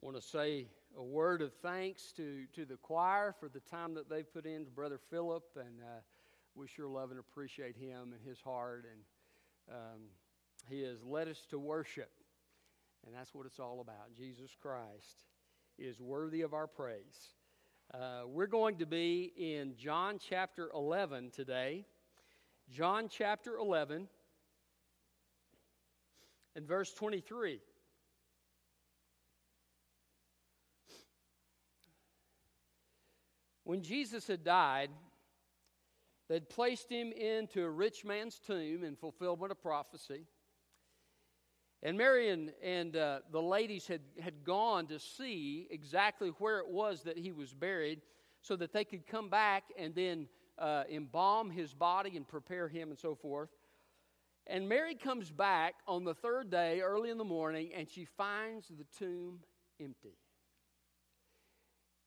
want to say a word of thanks to, to the choir for the time that they've put into Brother Philip, and uh, we sure love and appreciate him and his heart. And um, he has led us to worship, and that's what it's all about. Jesus Christ is worthy of our praise. Uh, we're going to be in John chapter 11 today. John chapter 11 and verse 23. When Jesus had died, they'd placed him into a rich man's tomb in fulfillment of prophecy. And Mary and, and uh, the ladies had, had gone to see exactly where it was that he was buried so that they could come back and then uh, embalm his body and prepare him and so forth. And Mary comes back on the third day, early in the morning, and she finds the tomb empty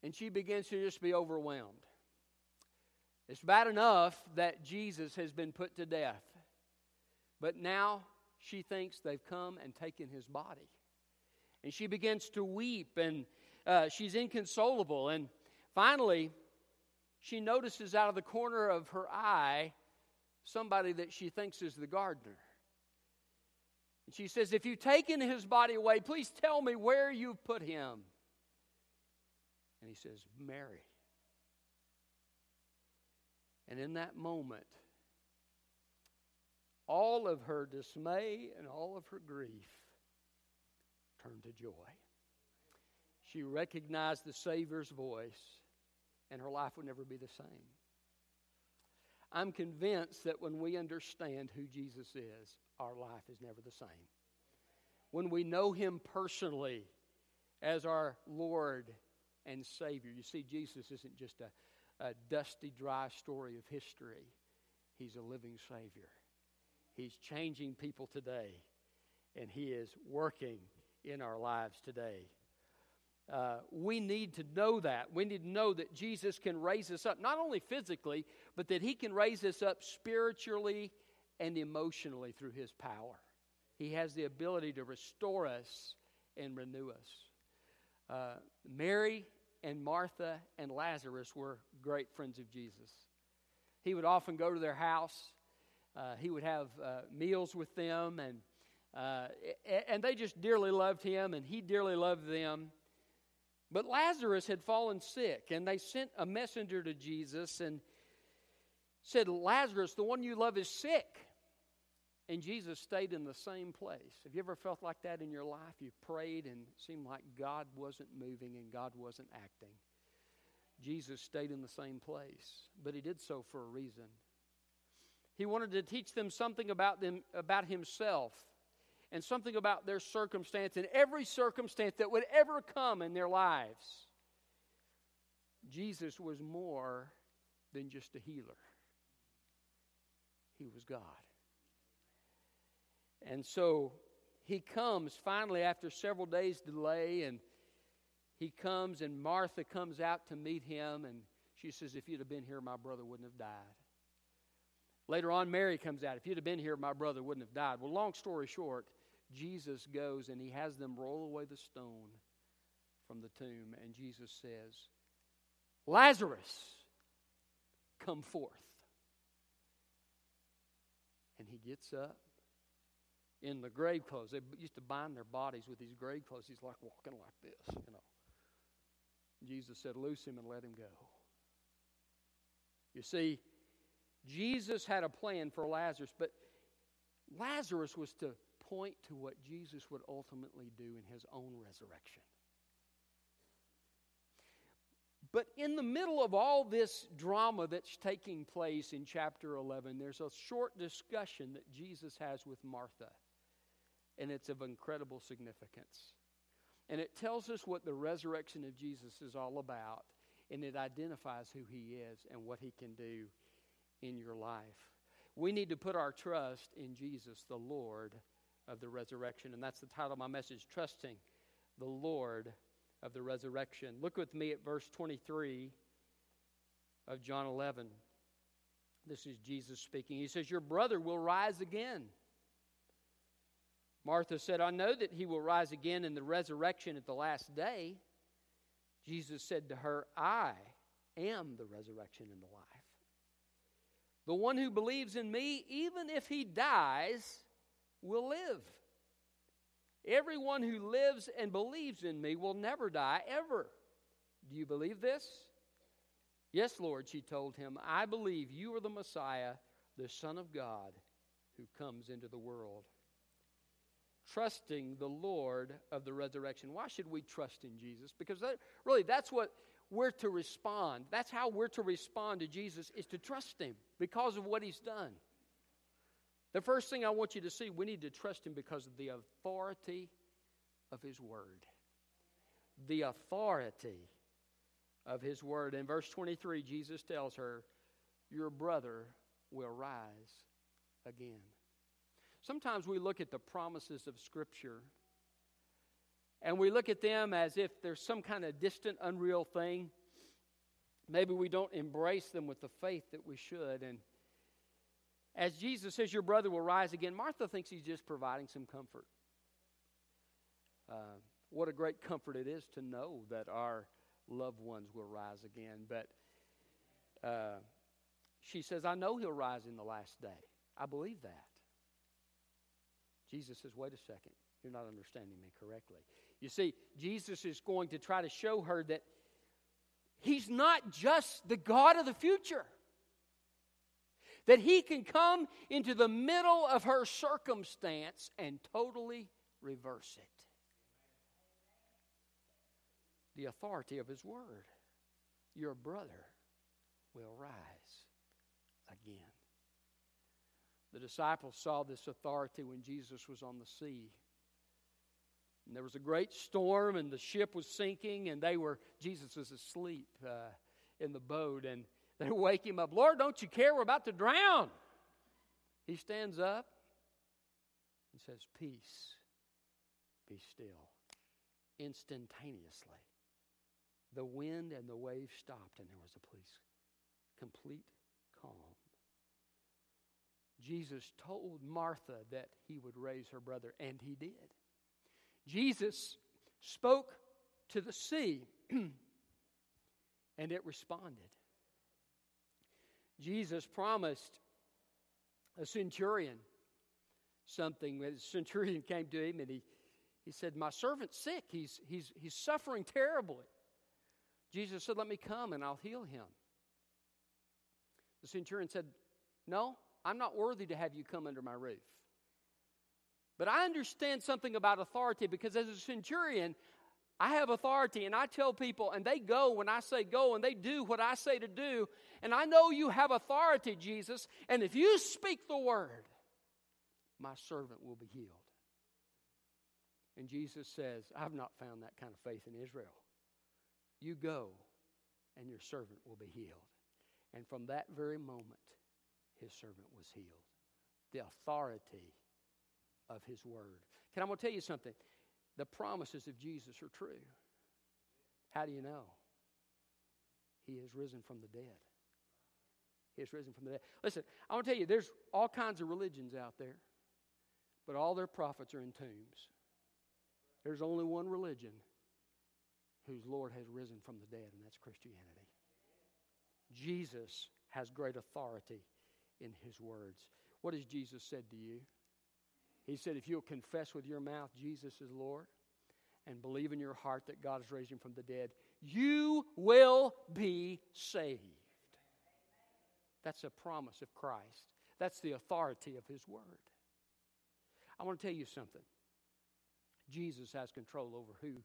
and she begins to just be overwhelmed. It's bad enough that Jesus has been put to death, but now she thinks they've come and taken his body. And she begins to weep, and uh, she's inconsolable. And finally, she notices out of the corner of her eye somebody that she thinks is the gardener. And she says, If you've taken his body away, please tell me where you've put him. And he says, Mary. And in that moment, all of her dismay and all of her grief turned to joy. She recognized the Savior's voice, and her life would never be the same. I'm convinced that when we understand who Jesus is, our life is never the same. When we know Him personally as our Lord and Savior. You see, Jesus isn't just a, a dusty, dry story of history, He's a living Savior. He's changing people today, and He is working in our lives today. Uh, we need to know that. We need to know that Jesus can raise us up, not only physically, but that He can raise us up spiritually and emotionally through His power. He has the ability to restore us and renew us. Uh, Mary and Martha and Lazarus were great friends of Jesus. He would often go to their house. Uh, he would have uh, meals with them, and uh, and they just dearly loved him, and he dearly loved them. But Lazarus had fallen sick, and they sent a messenger to Jesus and said, Lazarus, the one you love, is sick. And Jesus stayed in the same place. Have you ever felt like that in your life? You prayed and it seemed like God wasn't moving and God wasn't acting. Jesus stayed in the same place, but he did so for a reason. He wanted to teach them something about them about himself and something about their circumstance and every circumstance that would ever come in their lives. Jesus was more than just a healer. He was God. And so he comes finally after several days' delay, and he comes, and Martha comes out to meet him, and she says, If you'd have been here, my brother wouldn't have died. Later on, Mary comes out. If you'd have been here, my brother wouldn't have died. Well, long story short, Jesus goes and he has them roll away the stone from the tomb, and Jesus says, Lazarus, come forth. And he gets up in the grave clothes. They used to bind their bodies with these grave clothes. He's like walking like this, you know. Jesus said, Loose him and let him go. You see, Jesus had a plan for Lazarus, but Lazarus was to point to what Jesus would ultimately do in his own resurrection. But in the middle of all this drama that's taking place in chapter 11, there's a short discussion that Jesus has with Martha and it's of incredible significance. And it tells us what the resurrection of Jesus is all about, and it identifies who he is and what he can do in your life. We need to put our trust in Jesus, the Lord of the resurrection. And that's the title of my message Trusting the Lord of the resurrection. Look with me at verse 23 of John 11. This is Jesus speaking. He says, Your brother will rise again. Martha said, I know that he will rise again in the resurrection at the last day. Jesus said to her, I am the resurrection and the life. The one who believes in me, even if he dies, will live. Everyone who lives and believes in me will never die, ever. Do you believe this? Yes, Lord, she told him, I believe you are the Messiah, the Son of God, who comes into the world. Trusting the Lord of the resurrection. Why should we trust in Jesus? Because that, really, that's what we're to respond. That's how we're to respond to Jesus, is to trust Him because of what He's done. The first thing I want you to see, we need to trust Him because of the authority of His Word. The authority of His Word. In verse 23, Jesus tells her, Your brother will rise again. Sometimes we look at the promises of Scripture and we look at them as if there's some kind of distant, unreal thing. Maybe we don't embrace them with the faith that we should. And as Jesus says, Your brother will rise again, Martha thinks he's just providing some comfort. Uh, what a great comfort it is to know that our loved ones will rise again. But uh, she says, I know he'll rise in the last day. I believe that. Jesus says, Wait a second. You're not understanding me correctly. You see, Jesus is going to try to show her that He's not just the God of the future that he can come into the middle of her circumstance and totally reverse it. The authority of his word. Your brother will rise again. The disciples saw this authority when Jesus was on the sea. And there was a great storm, and the ship was sinking, and they were, Jesus was asleep uh, in the boat. And they wake him up. Lord, don't you care? We're about to drown. He stands up and says, Peace, be still. Instantaneously, the wind and the waves stopped, and there was a peace, complete calm. Jesus told Martha that he would raise her brother, and he did. Jesus spoke to the sea, and it responded. Jesus promised a centurion something. The centurion came to him and he, he said, My servant's sick. He's, he's, he's suffering terribly. Jesus said, Let me come and I'll heal him. The centurion said, No, I'm not worthy to have you come under my roof. But I understand something about authority because as a centurion, I have authority and I tell people, and they go when I say go, and they do what I say to do. And I know you have authority, Jesus, and if you speak the word, my servant will be healed. And Jesus says, I've not found that kind of faith in Israel. You go, and your servant will be healed. And from that very moment, his servant was healed. The authority of his word. Can I want to tell you something? the promises of Jesus are true. How do you know? He has risen from the dead. He has risen from the dead. Listen, I want to tell you, there's all kinds of religions out there, but all their prophets are in tombs. There's only one religion whose Lord has risen from the dead, and that's Christianity. Jesus has great authority in his words. What has Jesus said to you? He said, If you'll confess with your mouth Jesus is Lord and believe in your heart that God has raised him from the dead, you will be saved. That's a promise of Christ. That's the authority of his word. I want to tell you something. Jesus has control over who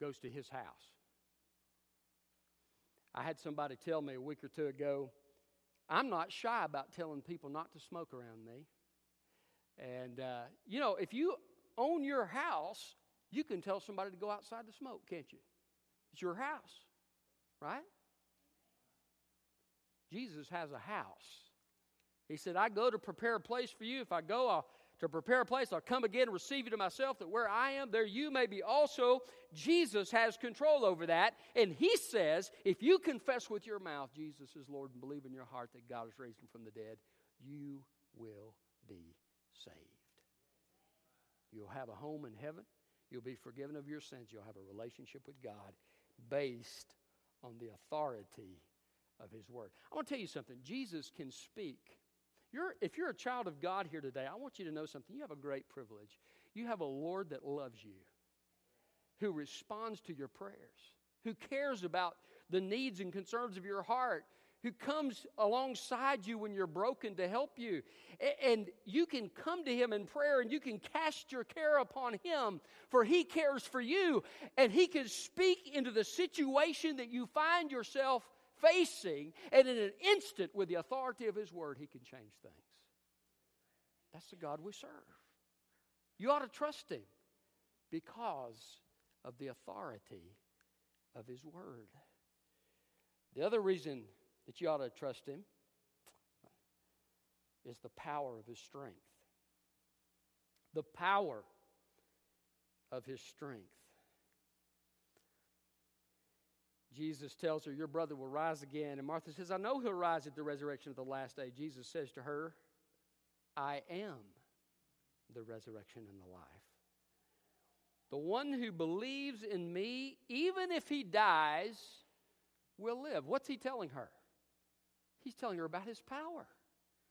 goes to his house. I had somebody tell me a week or two ago, I'm not shy about telling people not to smoke around me. And, uh, you know, if you own your house, you can tell somebody to go outside to smoke, can't you? It's your house, right? Jesus has a house. He said, I go to prepare a place for you. If I go I'll, to prepare a place, I'll come again and receive you to myself, that where I am, there you may be also. Jesus has control over that. And he says, if you confess with your mouth Jesus is Lord and believe in your heart that God has raised him from the dead, you will be saved. You'll have a home in heaven. You'll be forgiven of your sins. You'll have a relationship with God based on the authority of His Word. I want to tell you something. Jesus can speak. You're, if you're a child of God here today, I want you to know something. You have a great privilege. You have a Lord that loves you, who responds to your prayers, who cares about the needs and concerns of your heart, who comes alongside you when you're broken to help you. And you can come to Him in prayer and you can cast your care upon Him, for He cares for you. And He can speak into the situation that you find yourself facing, and in an instant, with the authority of His Word, He can change things. That's the God we serve. You ought to trust Him because of the authority of His Word. The other reason that you ought to trust Him is the power of His strength. The power of His strength. Jesus tells her, Your brother will rise again. And Martha says, I know he'll rise at the resurrection of the last day. Jesus says to her, I am the resurrection and the life. The one who believes in me, even if he dies, will live. What's he telling her? He's telling her about his power.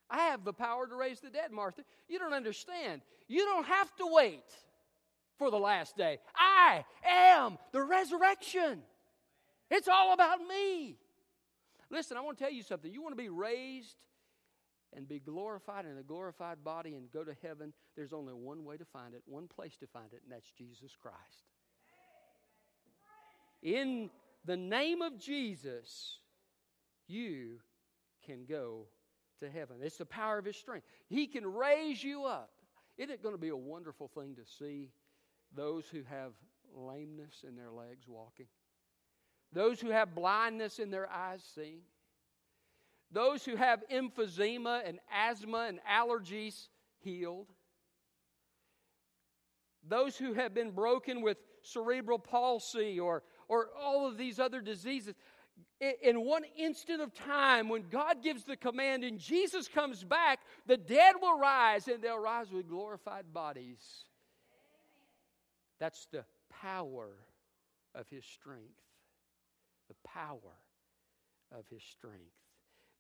I have the power to raise the dead, Martha. You don't understand. You don't have to wait for the last day. I am the resurrection. It's all about me. Listen, I want to tell you something. You want to be raised and be glorified in a glorified body and go to heaven, there's only one way to find it, one place to find it, and that's Jesus Christ. In the name of Jesus, you can go to heaven. It's the power of His strength. He can raise you up. Isn't it going to be a wonderful thing to see those who have lameness in their legs walking? Those who have blindness in their eyes seeing? Those who have emphysema and asthma and allergies healed? Those who have been broken with cerebral palsy or, or all of these other diseases in one instant of time, when God gives the command and Jesus comes back, the dead will rise and they'll rise with glorified bodies. That's the power of His strength. The power of His strength.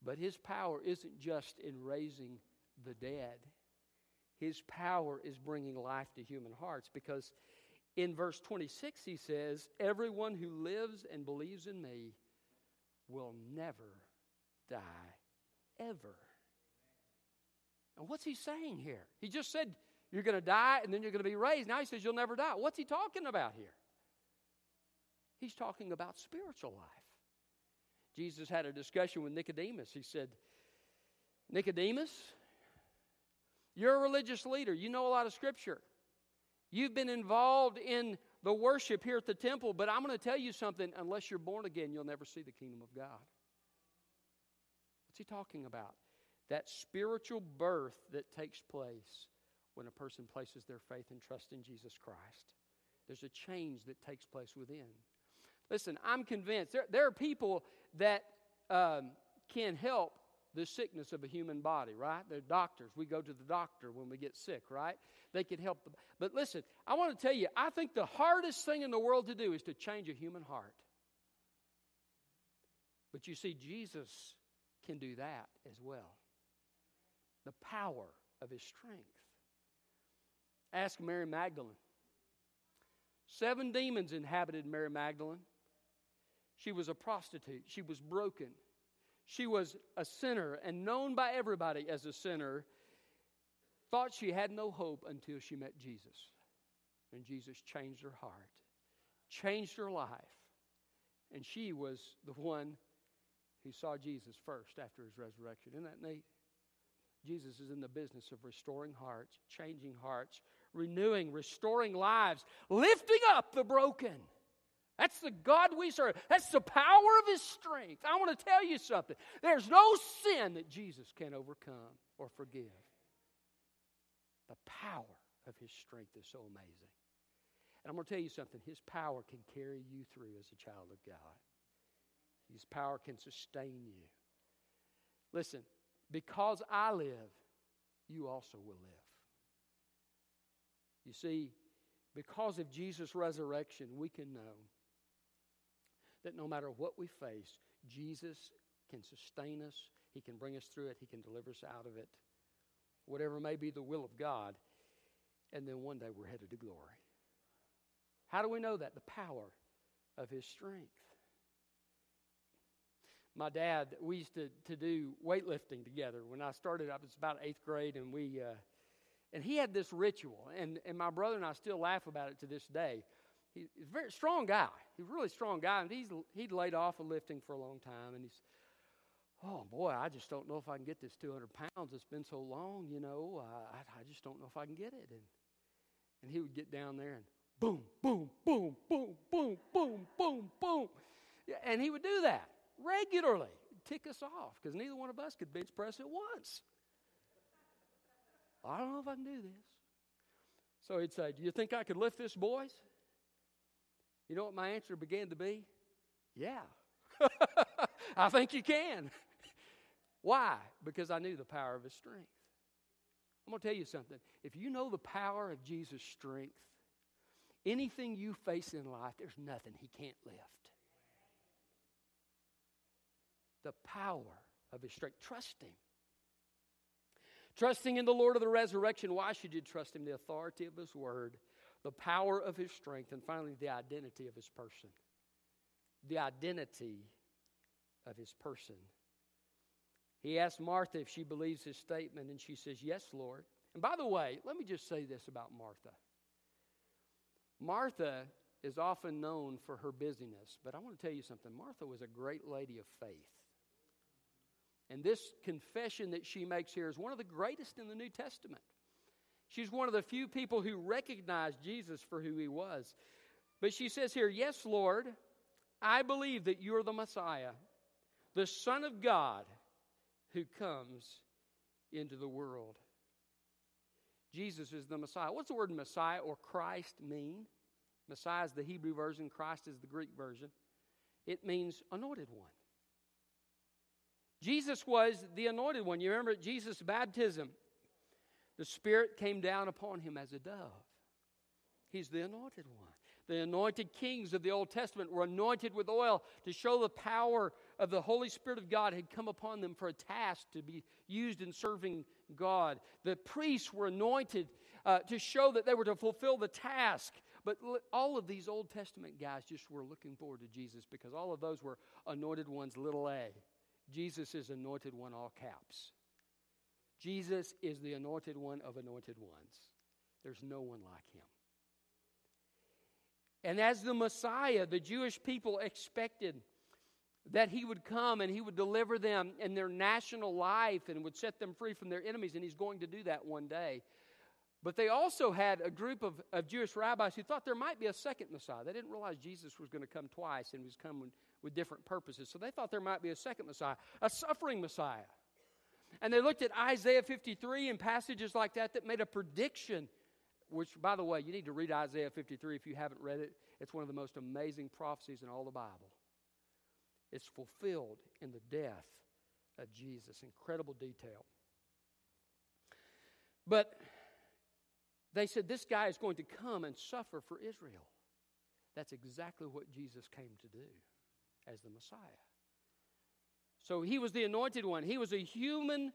But His power isn't just in raising the dead, His power is bringing life to human hearts because in verse 26 He says, Everyone who lives and believes in me will never die, ever. And what's he saying here? He just said, You're going to die and then you're going to be raised. Now he says, You'll never die. What's he talking about here? He's talking about spiritual life. Jesus had a discussion with Nicodemus. He said, Nicodemus, you're a religious leader. You know a lot of scripture. You've been involved in the worship here at the temple, but I'm going to tell you something unless you're born again, you'll never see the kingdom of God. What's he talking about? That spiritual birth that takes place when a person places their faith and trust in Jesus Christ. There's a change that takes place within. Listen, I'm convinced there, there are people that um, can help the sickness of a human body, right? They're doctors. We go to the doctor when we get sick, right? They can help. Them. But listen, I want to tell you, I think the hardest thing in the world to do is to change a human heart. But you see, Jesus can do that as well. The power of his strength. Ask Mary Magdalene. Seven demons inhabited Mary Magdalene. She was a prostitute. She was broken. She was a sinner and known by everybody as a sinner. Thought she had no hope until she met Jesus. And Jesus changed her heart, changed her life. And she was the one who saw Jesus first after his resurrection. Isn't that neat? Jesus is in the business of restoring hearts, changing hearts, renewing, restoring lives, lifting up the broken. That's the God we serve. That's the power of His strength. I want to tell you something. There's no sin that Jesus can't overcome or forgive. The power of His strength is so amazing. And I'm going to tell you something. His power can carry you through as a child of God, His power can sustain you. Listen, because I live, you also will live. You see, because of Jesus' resurrection, we can know that no matter what we face, Jesus can sustain us, He can bring us through it, He can deliver us out of it, whatever may be the will of God. And then one day we're headed to glory. How do we know that? The power of His strength. My dad, we used to, to do weightlifting together. When I started, I was about eighth grade, and we, uh, and he had this ritual, and, and my brother and I still laugh about it to this day. He, he's a very strong guy. He's a really strong guy, and he's, he'd laid off of lifting for a long time, and he's, oh boy, I just don't know if I can get this 200 pounds. It's been so long, you know. Uh, I, I just don't know if I can get it. And, and he would get down there and boom, boom, boom, boom, boom, boom, boom, boom. And he would do that regularly. Tick us off because neither one of us could bench press at once. I don't know if I can do this. So he'd say, Do you think I could lift this, boys? You know what my answer began to be? Yeah. I think you can. Why? Because I knew the power of his strength. I'm going to tell you something. If you know the power of Jesus' strength, anything you face in life, there's nothing he can't lift. The power of his strength. Trust him. Trusting in the Lord of the resurrection. Why should you trust him? The authority of his word, the power of his strength, and finally, the identity of his person. The identity of his person. He asked Martha if she believes his statement, and she says, Yes, Lord. And by the way, let me just say this about Martha. Martha is often known for her busyness, but I want to tell you something. Martha was a great lady of faith. And this confession that she makes here is one of the greatest in the New Testament. She's one of the few people who recognized Jesus for who he was. But she says here, Yes, Lord, I believe that you're the Messiah, the Son of God who comes into the world. Jesus is the Messiah. What's the word Messiah or Christ mean? Messiah is the Hebrew version, Christ is the Greek version. It means anointed one. Jesus was the anointed one. You remember Jesus' baptism, the Spirit came down upon him as a dove. He's the anointed one. The anointed kings of the Old Testament were anointed with oil to show the power of the Holy Spirit of God had come upon them for a task to be used in serving God. The priests were anointed uh, to show that they were to fulfill the task. But all of these Old Testament guys just were looking forward to Jesus because all of those were anointed ones, little a. Jesus is anointed one, all caps. Jesus is the anointed one of anointed ones. There's no one like him. And as the Messiah, the Jewish people expected that he would come and he would deliver them in their national life and would set them free from their enemies, and he's going to do that one day. But they also had a group of, of Jewish rabbis who thought there might be a second Messiah. They didn't realize Jesus was going to come twice and was coming with different purposes. So they thought there might be a second Messiah, a suffering Messiah. And they looked at Isaiah 53 and passages like that that made a prediction, which, by the way, you need to read Isaiah 53 if you haven't read it. It's one of the most amazing prophecies in all the Bible. It's fulfilled in the death of Jesus. Incredible detail. But they said, This guy is going to come and suffer for Israel. That's exactly what Jesus came to do as the Messiah. So he was the anointed one. He was a human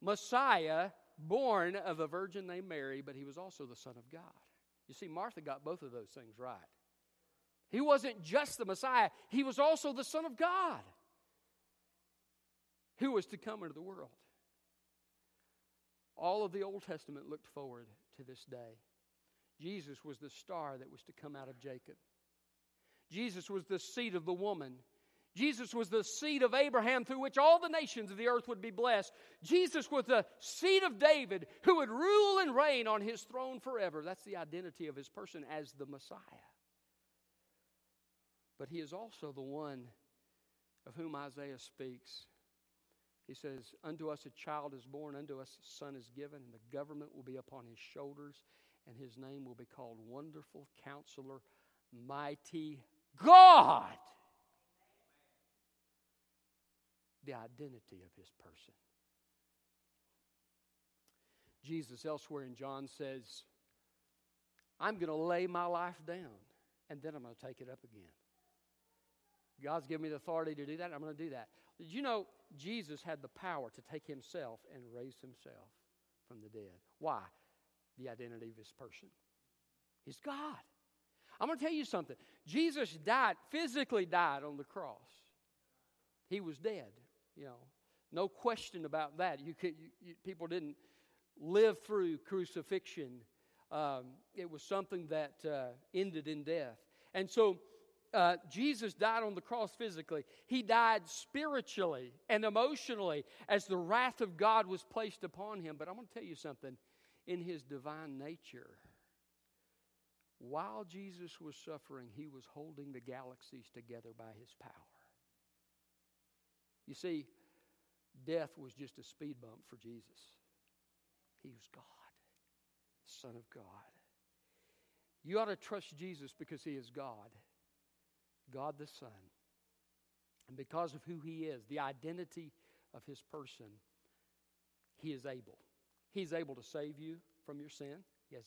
Messiah born of a virgin named Mary, but he was also the Son of God. You see, Martha got both of those things right. He wasn't just the Messiah, he was also the Son of God who was to come into the world. All of the Old Testament looked forward to this day. Jesus was the star that was to come out of Jacob. Jesus was the seed of the woman. Jesus was the seed of Abraham through which all the nations of the earth would be blessed. Jesus was the seed of David who would rule and reign on his throne forever. That's the identity of his person as the Messiah. But he is also the one of whom Isaiah speaks he says, Unto us a child is born, unto us a son is given, and the government will be upon his shoulders, and his name will be called Wonderful Counselor, Mighty God. The identity of his person. Jesus elsewhere in John says, I'm going to lay my life down and then I'm going to take it up again. God's given me the authority to do that. I'm going to do that. Did you know Jesus had the power to take himself and raise himself from the dead? Why? The identity of his person. He's God. I'm going to tell you something. Jesus died, physically died on the cross. He was dead, you know. No question about that. You could, you, you, people didn't live through crucifixion. Um, it was something that uh, ended in death. And so uh, Jesus died on the cross physically. He died spiritually and emotionally as the wrath of God was placed upon him. But I'm going to tell you something. In his divine nature, while Jesus was suffering, he was holding the galaxies together by his power. You see, death was just a speed bump for Jesus. He was God, Son of God. You ought to trust Jesus because he is God, God the Son. And because of who he is, the identity of his person, he is able. He's able to save you from your sin. Yes,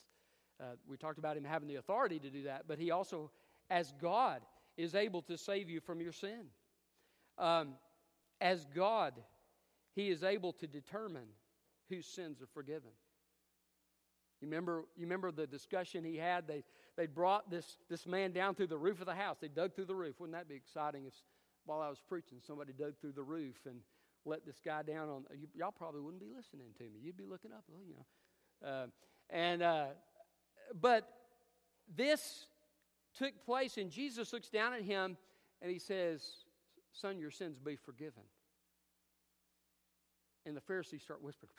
uh, we talked about him having the authority to do that, but he also, as God, is able to save you from your sin. Um, as God, he is able to determine whose sins are forgiven. You remember, you remember the discussion he had? They, they brought this, this man down through the roof of the house. They dug through the roof. Wouldn't that be exciting if while I was preaching, somebody dug through the roof and let this guy down on you, y'all probably wouldn't be listening to me. You'd be looking up, well, you know. Uh, and uh, but this took place, and Jesus looks down at him and he says, Son, your sins be forgiven. And the Pharisees start whispering,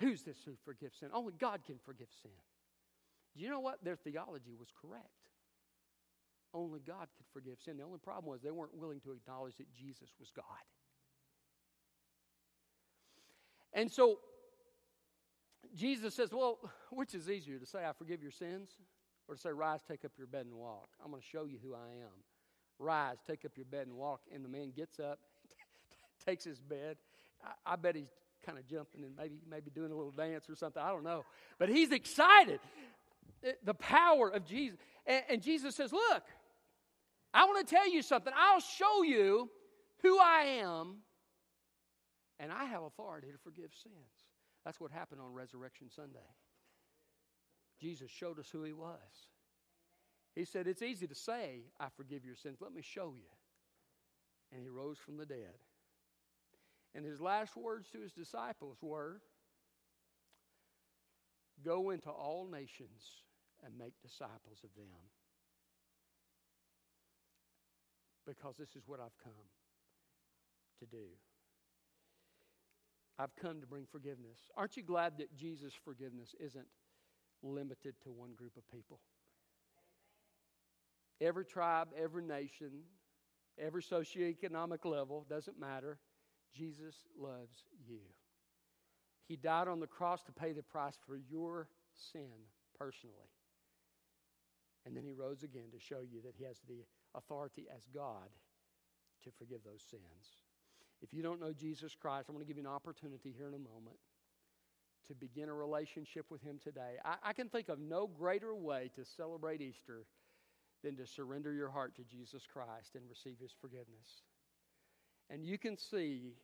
Who's this who forgives sin? Only God can forgive sin. Do you know what? Their theology was correct. Only God could forgive sin. The only problem was they weren't willing to acknowledge that Jesus was God. And so Jesus says, Well, which is easier to say, I forgive your sins, or to say, Rise, take up your bed and walk? I'm going to show you who I am. Rise, take up your bed and walk. And the man gets up, takes his bed. I, I bet he's kind of jumping and maybe, maybe doing a little dance or something. I don't know. But he's excited. Eh, the power of Jesus. And, and Jesus says, Look, I want to tell you something. I'll show you who I am, and I have authority to forgive sins. That's what happened on Resurrection Sunday. Jesus showed us who he was. He said, It's easy to say, I forgive your sins. Let me show you. And he rose from the dead. And his last words to his disciples were Go into all nations and make disciples of them. Because this is what I've come to do. I've come to bring forgiveness. Aren't you glad that Jesus' forgiveness isn't limited to one group of people? Every tribe, every nation, every socioeconomic level, doesn't matter. Jesus loves you. He died on the cross to pay the price for your sin personally. And then he rose again to show you that he has the authority as God to forgive those sins. If you don't know Jesus Christ, I'm going to give you an opportunity here in a moment to begin a relationship with Him today. I, I, can think of no greater way to celebrate Easter than to surrender your heart to Jesus Christ and receive His forgiveness. And you can see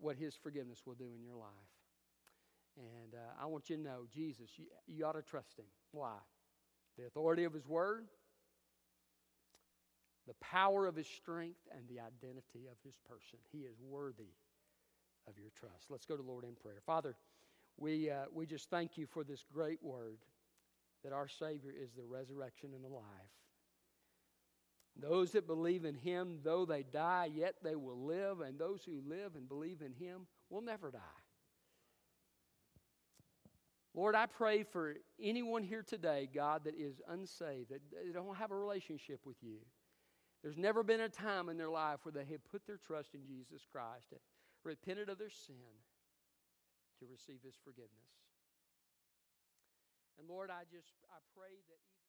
what His forgiveness will do in your life. And uh, I want you to know Jesus, you, you ought to trust Him. Why? The authority of His Word, the power of his strength, and the identity of his person. He is worthy of your trust. Let's go to Lord in prayer. Father, we, uh, we just thank you for this great word that our Savior is the resurrection and the life. Those that believe in him, though they die, yet they will live, and those who live and believe in him will never die. Lord, I pray for anyone here today, God, that is unsaved, that don't have a relationship with you. There's never been a time in their life where they have put their trust in Jesus Christ, repented of their sin to receive his forgiveness. And Lord, I just I pray that